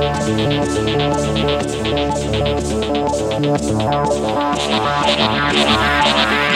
Thank you.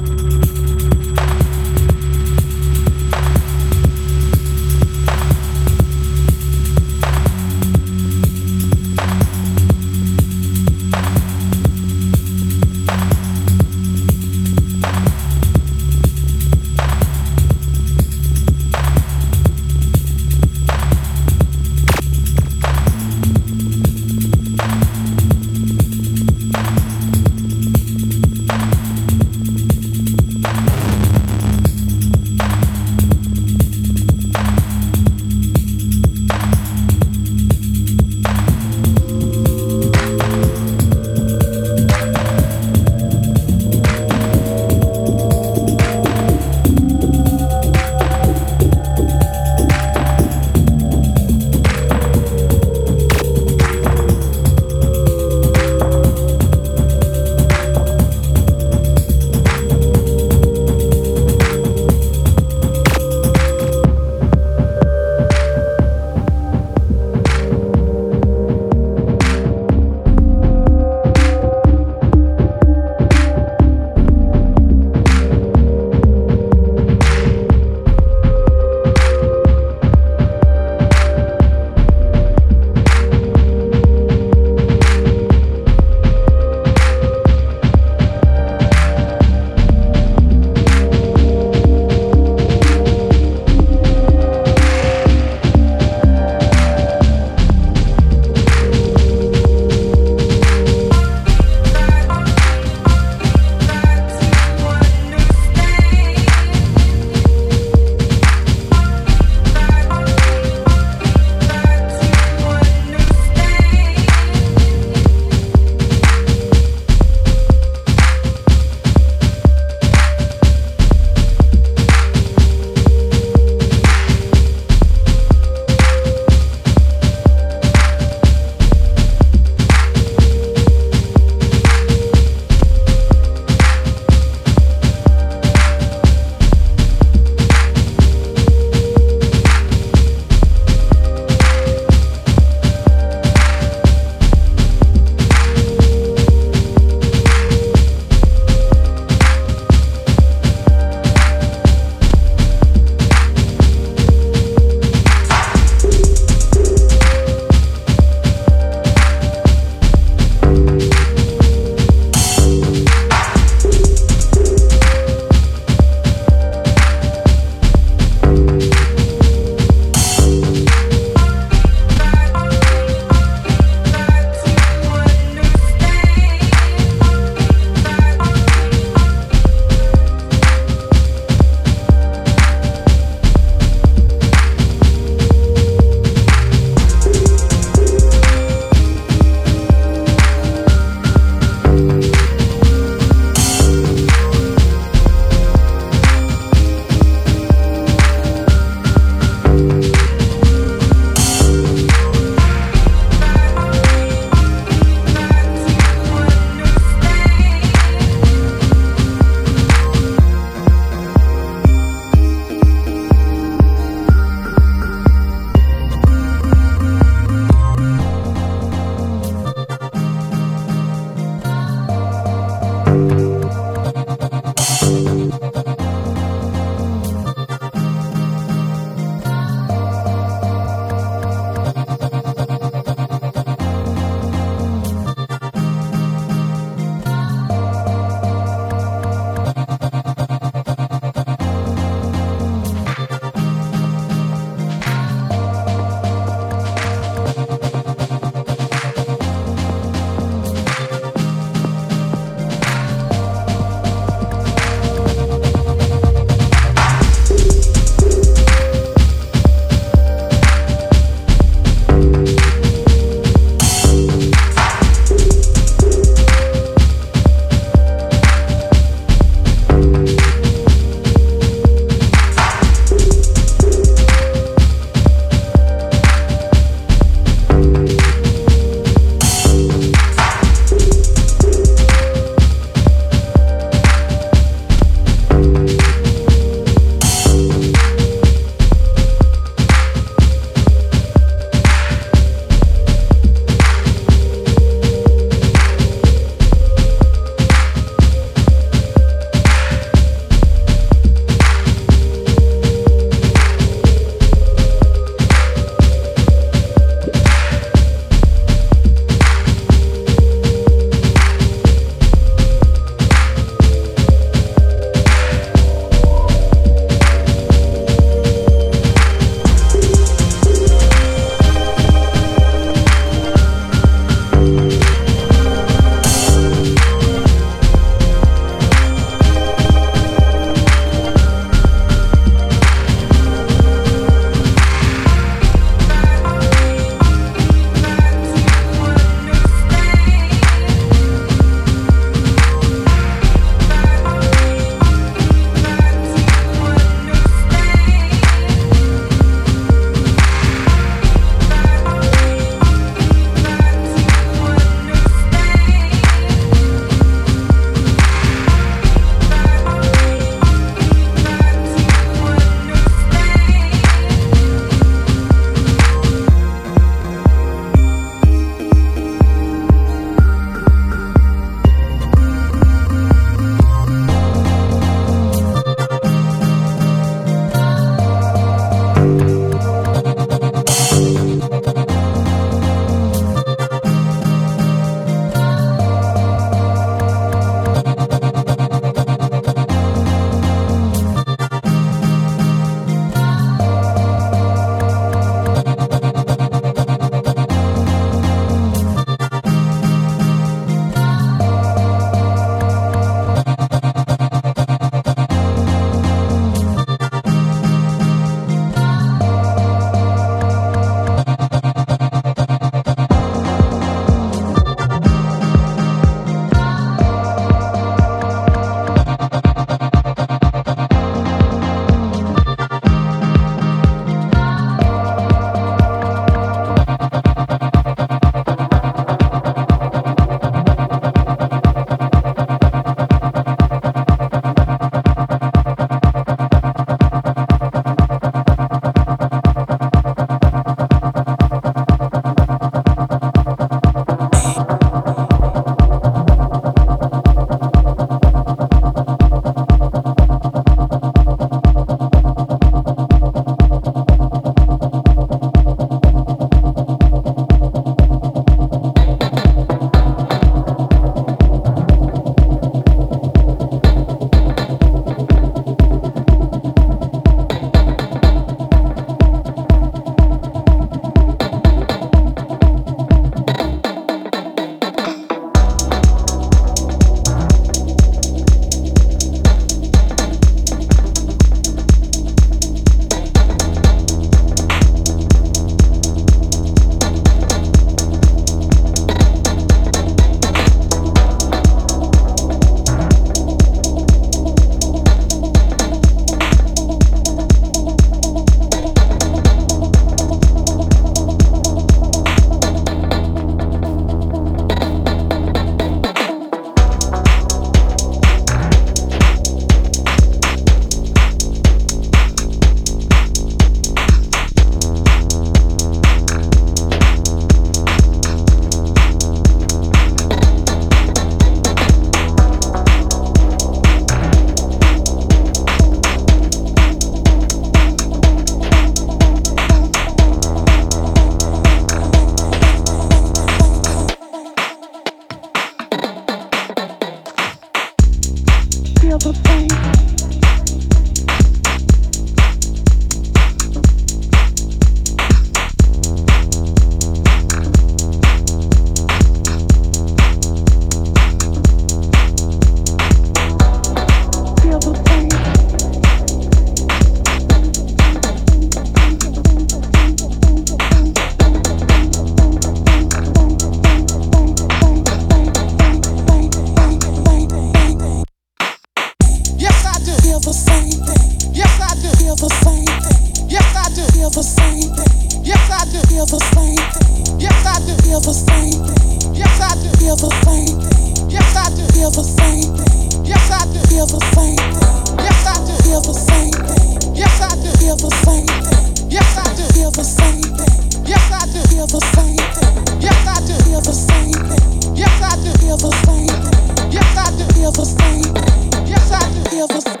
Feel the same thing. Yes, I do. Feel the same thing. Yes, I do. Feel the same thing. Yes, I do. Feel the same thing. Yes, I do. Feel the same thing. Yes, I do. Feel the same thing. Yes, I do. Feel the same thing. Yes, I do. Feel the same thing. Yes, I do. Feel the same thing. Yes, I do. Feel the same thing. Yes, I do. Feel the same thing. Yes, I do. Feel the same thing. Yes, I do. Feel the same.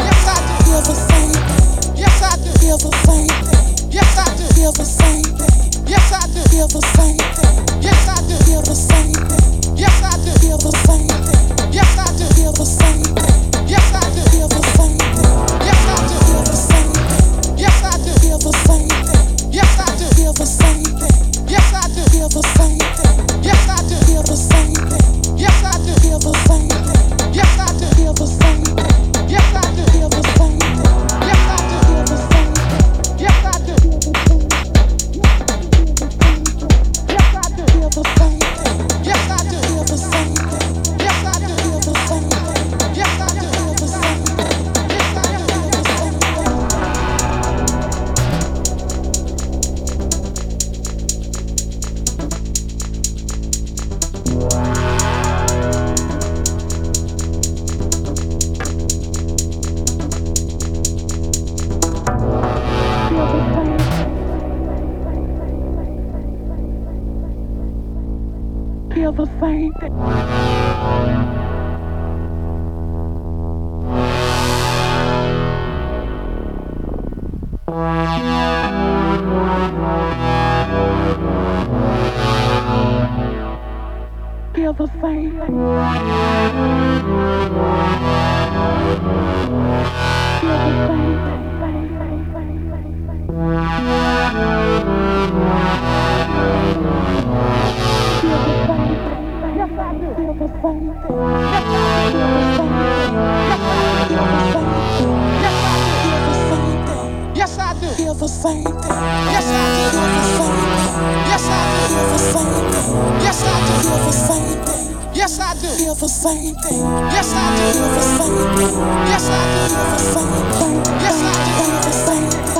Yes, I do. Feel the same thing. Yes, I do. Feel the same thing. Yes, I do. Feel the same feel the same same thing. Yes, I do do the same thing. Yes, I do do the same thing. Yes, I do do the same thing. Yes, I do. Feel the same thing. Yes, I do. Feel the same thing. Yes, I do. Feel the same thing. Yes, I do. Feel the same thing.